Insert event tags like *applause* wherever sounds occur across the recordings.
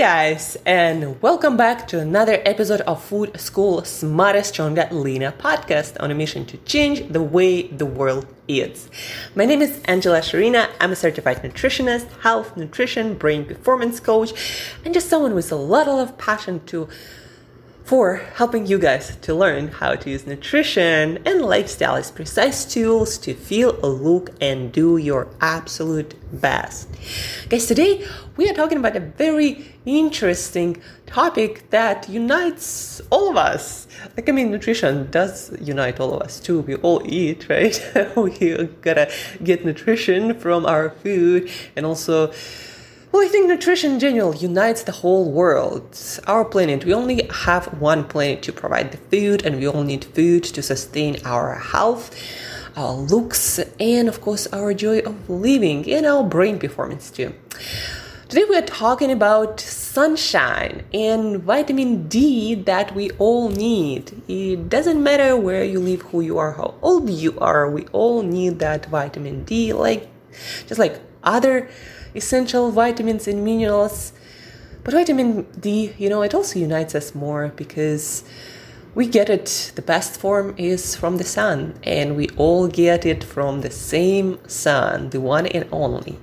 guys, and welcome back to another episode of Food School Smarter, Stronger, Leaner podcast on a mission to change the way the world eats. My name is Angela Shurina. I'm a certified nutritionist, health, nutrition, brain performance coach, and just someone with a lot of passion to for helping you guys to learn how to use nutrition and lifestyle as precise tools to feel, look, and do your absolute best. Guys, today we are talking about a very interesting topic that unites all of us. Like, I mean, nutrition does unite all of us too. We all eat, right? *laughs* we gotta get nutrition from our food and also well, I think nutrition in general unites the whole world. Our planet, we only have one planet to provide the food, and we all need food to sustain our health, our looks, and of course, our joy of living and our brain performance too. Today, we are talking about sunshine and vitamin D that we all need. It doesn't matter where you live, who you are, how old you are, we all need that vitamin D, like just like other essential vitamins and minerals. But vitamin D, you know, it also unites us more because we get it, the best form is from the sun, and we all get it from the same sun, the one and only.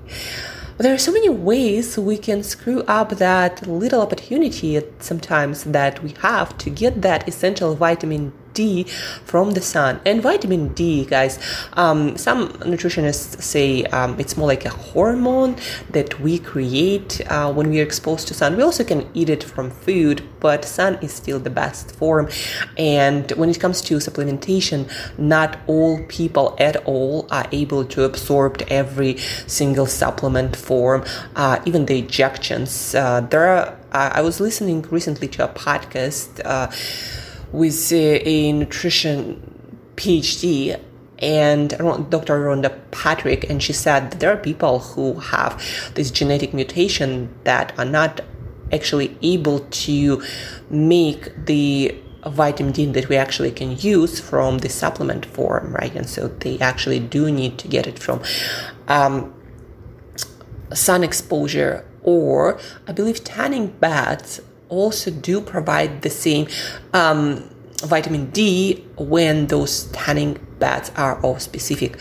But there are so many ways we can screw up that little opportunity sometimes that we have to get that essential vitamin D from the sun. And vitamin D, guys, um, some nutritionists say um, it's more like a hormone that we create uh, when we are exposed to sun. We also can eat it from food, but sun is still the best form. And when it comes to supplementation, not all people at all are able to absorb every single supplement form, uh, even the ejections. Uh, there are. I was listening recently to a podcast uh, with a nutrition PhD and Dr. Rhonda Patrick, and she said that there are people who have this genetic mutation that are not actually able to make the vitamin D that we actually can use from the supplement form, right? And so they actually do need to get it from um, sun exposure, or I believe tanning baths also do provide the same um, vitamin D when those tanning beds are of specific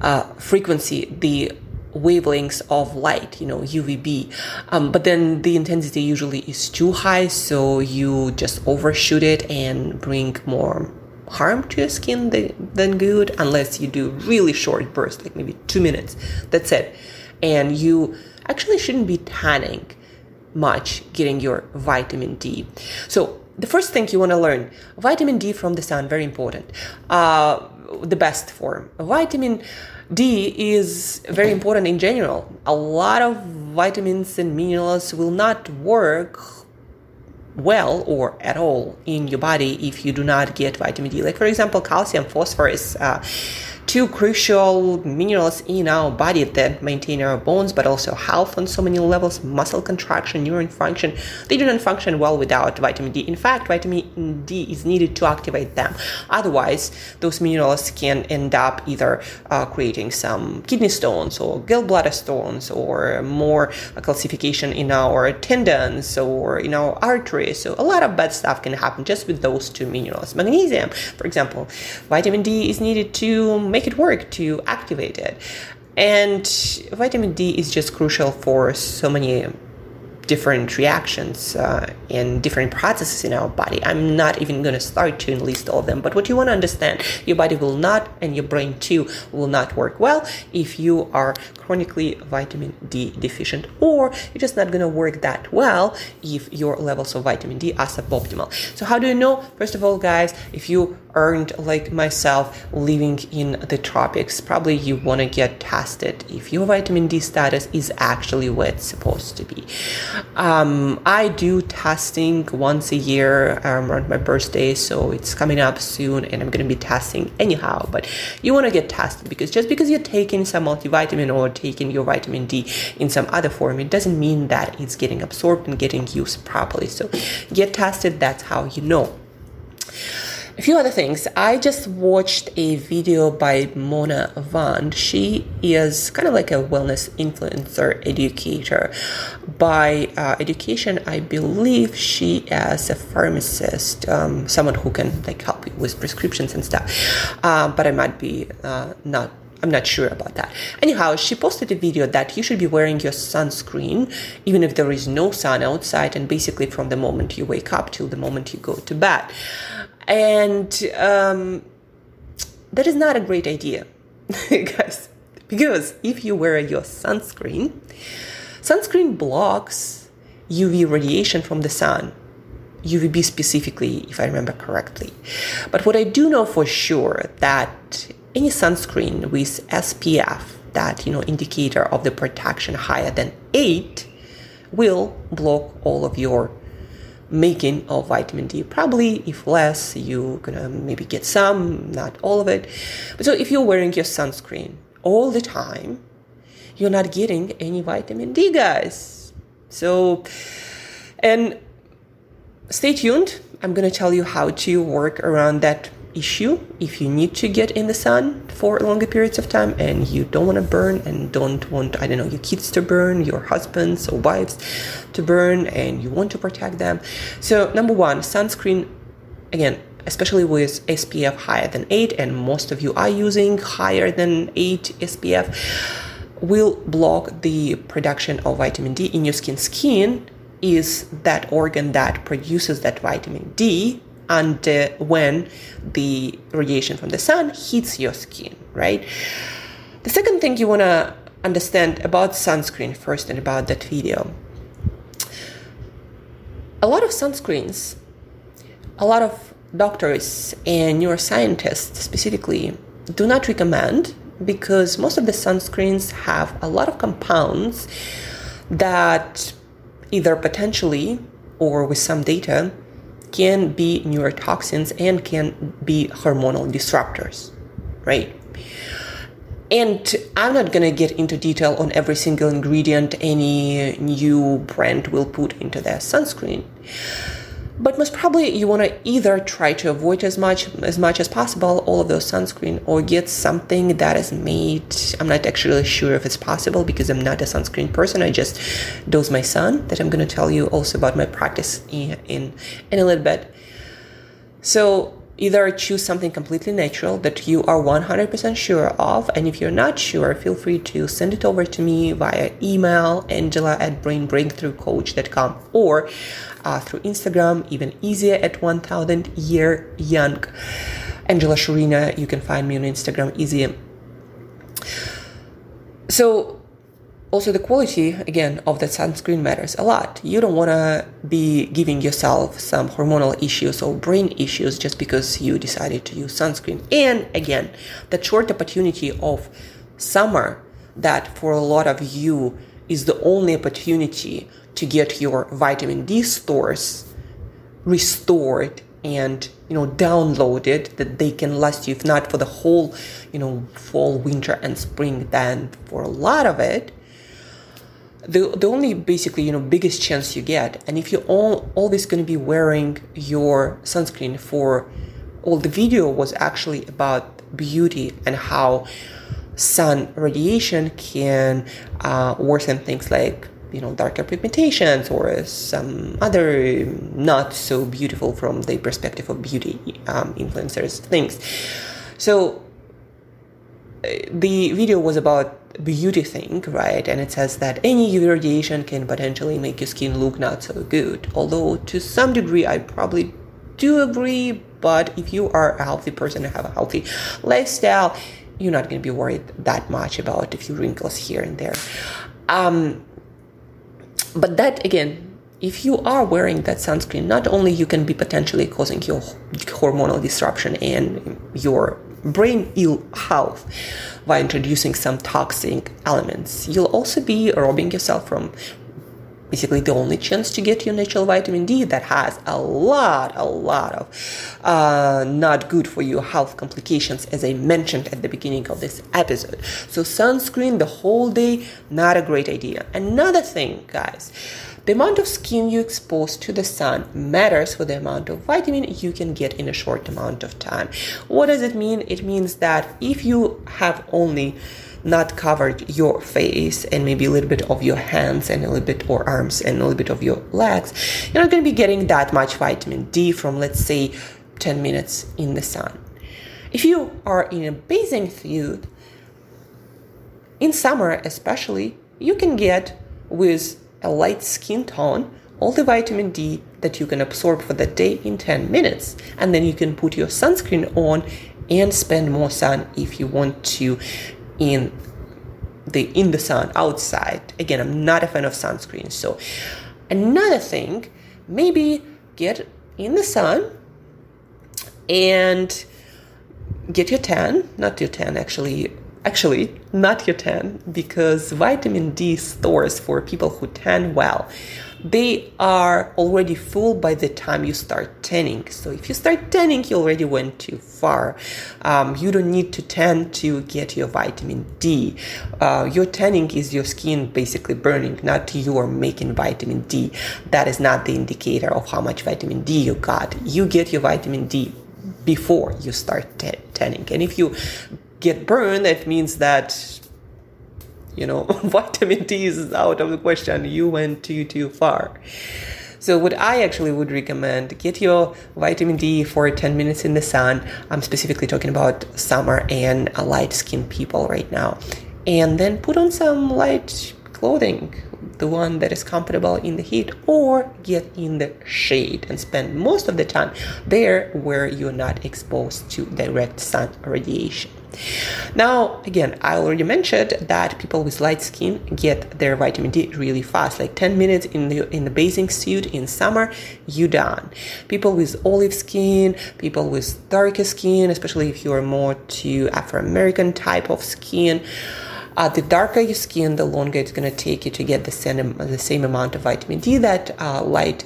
uh, frequency, the wavelengths of light, you know, UVB. Um, but then the intensity usually is too high, so you just overshoot it and bring more harm to your skin than good, unless you do really short bursts, like maybe two minutes. That's it. And you actually shouldn't be tanning much getting your vitamin D. So the first thing you want to learn vitamin D from the sun, very important. Uh, the best form. Vitamin D is very important in general. A lot of vitamins and minerals will not work well or at all in your body if you do not get vitamin D. Like, for example, calcium, phosphorus. Uh, two crucial minerals in our body that maintain our bones but also health on so many levels muscle contraction neuron function. They do not function well without vitamin d. In fact vitamin d is needed to activate them. Otherwise those minerals can end up either uh, creating some kidney stones or gallbladder stones or more calcification in our tendons or in our arteries. So a lot of bad stuff can happen just with those two minerals. Magnesium for example. Vitamin d is needed to make make it work, to activate it. And vitamin D is just crucial for so many different reactions uh, and different processes in our body. I'm not even going to start to enlist all of them, but what you want to understand, your body will not, and your brain too, will not work well if you are chronically vitamin D deficient, or you're just not going to work that well if your levels of vitamin D are suboptimal. So, how do you know? First of all, guys, if you aren't like myself living in the tropics, probably you want to get tested if your vitamin D status is actually where it's supposed to be. Um, I do testing once a year um, around my birthday, so it's coming up soon, and I'm gonna be testing anyhow. But you want to get tested because just because you're taking some multivitamin or taking your vitamin D in some other form, it doesn't mean that it's getting absorbed and getting used properly. So get tested. That's how you know. A few other things. I just watched a video by Mona Vand. She is kind of like a wellness influencer educator. By uh, education, I believe she is a pharmacist, um, someone who can like help you with prescriptions and stuff. Uh, but I might be uh, not I'm not sure about that. Anyhow, she posted a video that you should be wearing your sunscreen even if there is no sun outside, and basically from the moment you wake up till the moment you go to bed. And um, that is not a great idea, *laughs* guys, because if you wear your sunscreen, sunscreen blocks UV radiation from the sun. UVB specifically, if I remember correctly. But what I do know for sure that any sunscreen with SPF, that you know indicator of the protection higher than 8 will block all of your making of vitamin D. Probably if less, you're gonna maybe get some, not all of it. But so if you're wearing your sunscreen all the time, you're not getting any vitamin D, guys. So, and stay tuned. I'm gonna tell you how to work around that issue if you need to get in the sun for longer periods of time and you don't want to burn and don't want i don't know your kids to burn your husbands or wives to burn and you want to protect them. So number one sunscreen again especially with spf higher than 8 and most of you are using higher than 8 spf will block the production of vitamin d in your skin. Skin is that organ that produces that vitamin d and uh, when the radiation from the sun hits your skin, right? The second thing you want to understand about sunscreen first and about that video. A lot of sunscreens, a lot of doctors and neuroscientists specifically do not recommend because most of the sunscreens have a lot of compounds that either potentially or with some data can be neurotoxins and can be hormonal disruptors, right? And I'm not gonna get into detail on every single ingredient any new brand will put into their sunscreen. But most probably you want to either try to avoid as much as much as possible all of those sunscreen or get something that is made. I'm not actually sure if it's possible because I'm not a sunscreen person. I just dose my sun that I'm going to tell you also about my practice in in, in a little bit. So either choose something completely natural that you are 100% sure of and if you're not sure feel free to send it over to me via email angela at brainbreakthroughcoach.com or uh, through instagram even easier at 1000 year young. Angela shurina you can find me on instagram easy so also the quality again of the sunscreen matters a lot. You don't want to be giving yourself some hormonal issues or brain issues just because you decided to use sunscreen. And again that short opportunity of summer that for a lot of you is the only opportunity to get your vitamin d stores restored and you know downloaded that they can last you if not for the whole you know fall winter and spring then for a lot of it the, the only basically you know biggest chance you get and if you're all, always going to be wearing your sunscreen for all the video was actually about beauty and how sun radiation can uh, worsen things like you know darker pigmentations or some other not so beautiful from the perspective of beauty um, influencers things. So the video was about beauty thing, right? And it says that any UV radiation can potentially make your skin look not so good. Although to some degree, I probably do agree. But if you are a healthy person and have a healthy lifestyle, you're not going to be worried that much about a few wrinkles here and there. Um, but that again, if you are wearing that sunscreen, not only you can be potentially causing your hormonal disruption and your brain ill health by introducing some toxic elements. You'll also be robbing yourself from basically the only chance to get your natural vitamin D that has a lot, a lot of uh, not good for you health complications, as I mentioned at the beginning of this episode. So, sunscreen the whole day, not a great idea. Another thing, guys, The amount of skin you expose to the sun matters for the amount of vitamin you can get in a short amount of time. What does it mean? It means that if you have only not covered your face and maybe a little bit of your hands and a little bit or arms and a little bit of your legs, you're not going to be getting that much vitamin D from let's say 10 minutes in the sun. If you are in a bathing suit, in summer especially, you can get with a light skin tone all the vitamin D that you can absorb for the day in 10 minutes. And then you can put your sunscreen on and spend more sun if you want to in the in the sun outside. Again, I'm not a fan of sunscreen. So another thing, maybe get in the sun and get your tan, not your tan actually, actually not your tan because vitamin D stores for people who tan well they are already full by the time you start tanning. So if you start tanning, you already went too far. Um, you don't need to tan to get your vitamin D. Uh, your tanning is your skin basically burning, not you are making vitamin D. That is not the indicator of how much vitamin D you got. You get your vitamin D before you start t- tanning. And if you get burned, that means that you know *laughs* vitamin D is out of the question. You went too too far. So what I actually would recommend, get your vitamin D for 10 minutes in the sun. I'm specifically talking about summer and light skinned people right now. And then put on some light clothing, the one that is comfortable in the heat, or get in the shade and spend most of the time there where you're not exposed to direct sun radiation. Now, again, I already mentioned that people with light skin get their vitamin D really fast, like 10 minutes in the in the bathing suit in summer, you done. People with olive skin, people with darker skin, especially if you are more to Afro American type of skin. Uh, the darker your skin, the longer it's going to take you to get the same, the same amount of vitamin D that uh, light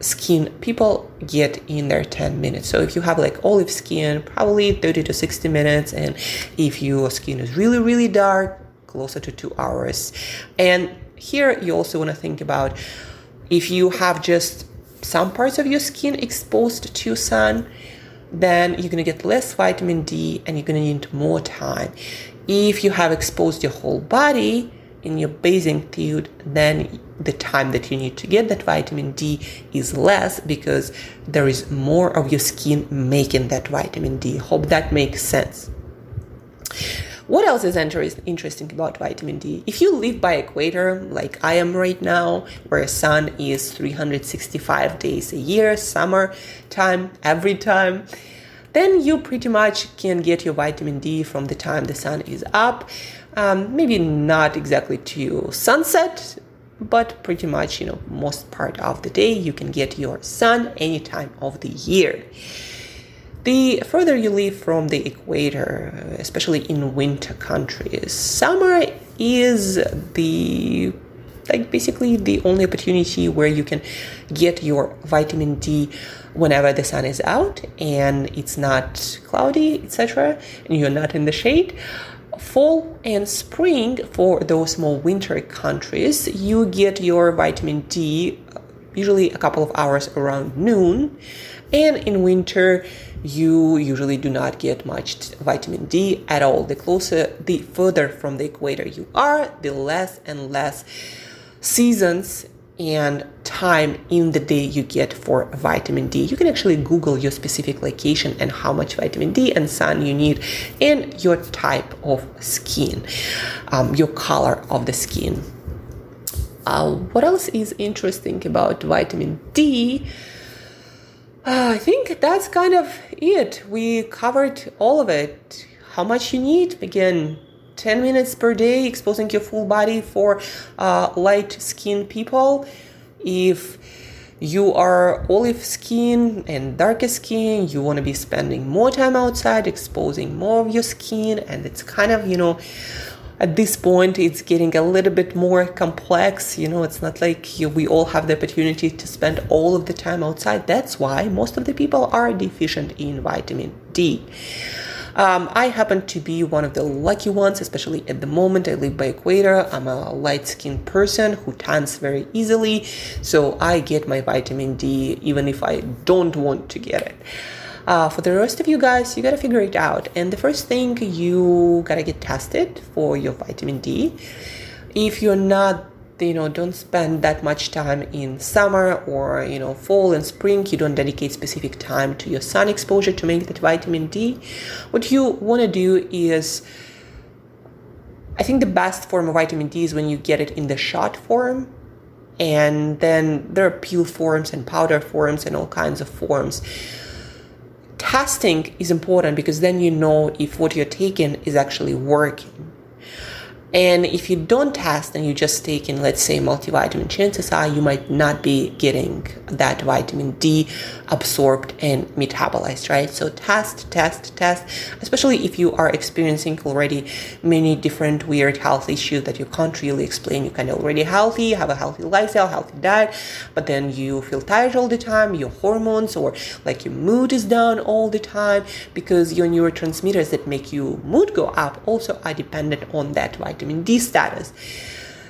skin people get in their 10 minutes. So if you have like olive skin, probably 30 to 60 minutes. And if your skin is really, really dark, closer to two hours. And here you also want to think about if you have just some parts of your skin exposed to sun, then you're going to get less vitamin D and you're going to need more time. If you have exposed your whole body, in your bathing suit, then the time that you need to get that vitamin D is less because there is more of your skin making that vitamin D. Hope that makes sense. What else is interesting about vitamin D? If you live by equator, like I am right now, where sun is 365 days a year, summer time, every time, then you pretty much can get your vitamin D from the time the sun is up um, maybe not exactly to sunset, but pretty much, you know, most part of the day you can get your sun any time of the year. The further you live from the equator, especially in winter countries, summer is the like basically the only opportunity where you can get your vitamin D whenever the sun is out and it's not cloudy, etc., and you're not in the shade fall and spring for those more winter countries you get your vitamin d uh, usually a couple of hours around noon. And in winter you usually do not get much vitamin d at all. The closer the further from the equator you are the less and less seasons and time in the day you get for vitamin D. You can actually Google your specific location and how much vitamin D and sun you need and your type of skin, um, your color of the skin. Uh, what else is interesting about vitamin D? Uh, I think that's kind of it. We covered all of it. How much you need? Again, 10 minutes per day exposing your full body for uh, light skin people. If you are olive skin and darker skin you want to be spending more time outside exposing more of your skin and it's kind of you know at this point it's getting a little bit more complex you know it's not like you, we all have the opportunity to spend all of the time outside. That's why most of the people are deficient in vitamin d Um, I happen to be one of the lucky ones, especially at the moment. I live by equator. I'm a light skinned person who tans very easily, so I get my vitamin D even if I don't want to get it. Uh, for the rest of you guys, you gotta figure it out. And the first thing, you gotta get tested for your vitamin D. If you're not you know don't spend that much time in summer or you know fall and spring. You don't dedicate specific time to your sun exposure to make that vitamin d. What you want to do is i think the best form of vitamin d is when you get it in the shot form. And then there are peel forms and powder forms and all kinds of forms. Testing is important because then you know if what you're taking is actually working and if you don't test and you just take in, let's say, multivitamin, chances are you might not be getting that vitamin D absorbed and metabolized, right? So test, test, test, especially if you are experiencing already many different weird health issues that you can't really explain. You're kind of already healthy, have a healthy lifestyle, healthy diet, but then you feel tired all the time, your hormones or like your mood is down all the time because your neurotransmitters that make you mood go up also are dependent on that vitamin vitamin D status.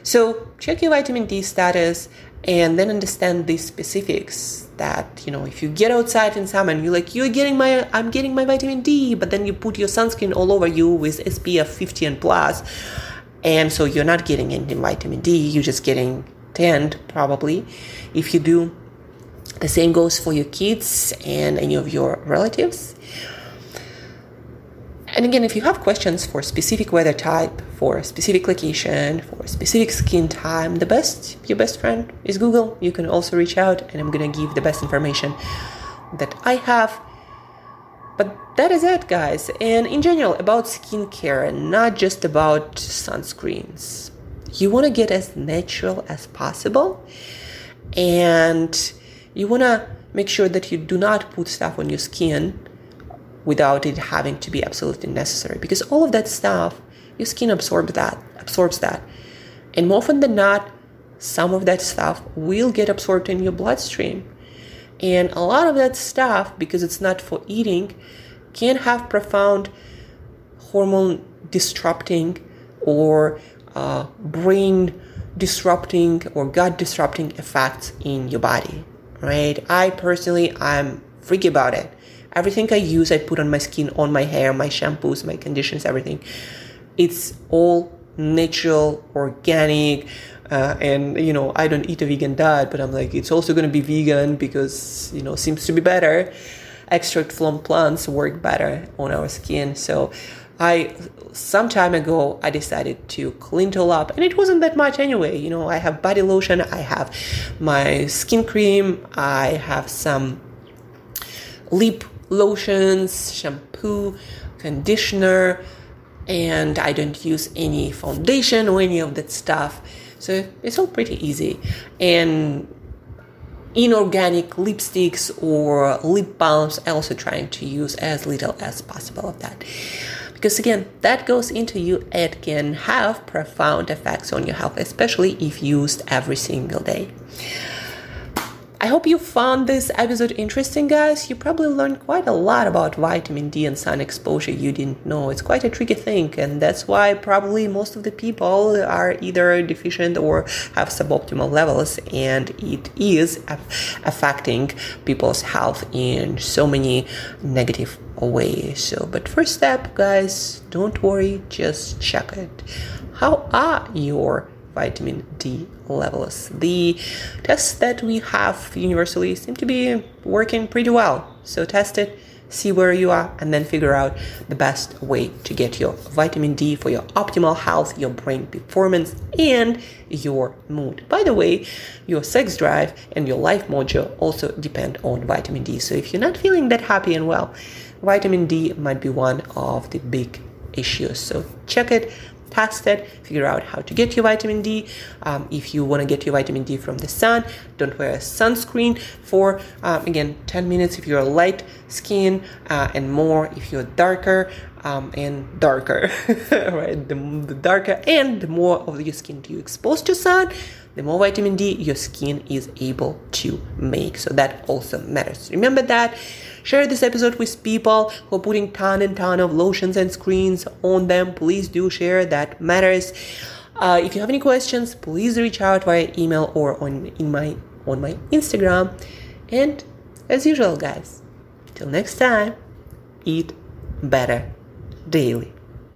So check your vitamin D status and then understand the specifics that you know if you get outside in summer and you're like you're getting my i'm getting my vitamin d but then you put your sunscreen all over you with spf 50 and plus and so you're not getting any vitamin d you're just getting tanned probably if you do the same goes for your kids and any of your relatives and again, if you have questions for specific weather type, for specific location, for specific skin type, the best, your best friend is Google. You can also reach out and I'm gonna give the best information that I have. But that is it, guys. And in general, about skincare, and not just about sunscreens. You wanna get as natural as possible and you wanna make sure that you do not put stuff on your skin without it having to be absolutely necessary. Because all of that stuff your skin absorbs that absorbs that. And more often than not some of that stuff will get absorbed in your bloodstream. And a lot of that stuff because it's not for eating can have profound hormone disrupting or uh, brain disrupting or gut disrupting effects in your body right? I personally i'm freaky about it Everything I use, I put on my skin, on my hair, my shampoos, my conditions, everything. It's all natural, organic, uh, and you know I don't eat a vegan diet, but I'm like it's also going to be vegan because you know seems to be better. Extract from plants work better on our skin, so. I some time ago I decided to clean it all up and it wasn't that much anyway. You know, I have body lotion, I have my skin cream, I have some lip lotions, shampoo, conditioner, and I don't use any foundation or any of that stuff. So it's all pretty easy. And inorganic lipsticks or lip balms, I also trying to use as little as possible of that. Because again, that goes into you, it can have profound effects on your health, especially if used every single day. I hope you found this episode interesting, guys. You probably learned quite a lot about vitamin D and sun exposure you didn't know. It's quite a tricky thing, and that's why probably most of the people are either deficient or have suboptimal levels, and it is affecting people's health in so many negative ways. So, but first step, guys, don't worry, just check it. How are your vitamin D levels. The tests that we have universally seem to be working pretty well. So test it, see where you are, and then figure out the best way to get your vitamin D for your optimal health, your brain performance, and your mood. By the way, your sex drive and your life mojo also depend on vitamin D. So if you're not feeling that happy and well, vitamin D might be one of the big issues. So check it, it, figure out how to get your vitamin D. Um, if you want to get your vitamin D from the sun, don't wear a sunscreen for, um, again, 10 minutes if you're light skin uh, and more if you're darker um, and darker, *laughs* right? The, the darker and the more of your skin you expose to sun, the more vitamin D your skin is able to make. So that also matters. Remember that Share this episode with people who are putting ton and ton of lotions and screens on them. Please do share. That matters. Uh, if you have any questions, please reach out via email or on in my on my Instagram. And as usual, guys, till next time, eat better daily.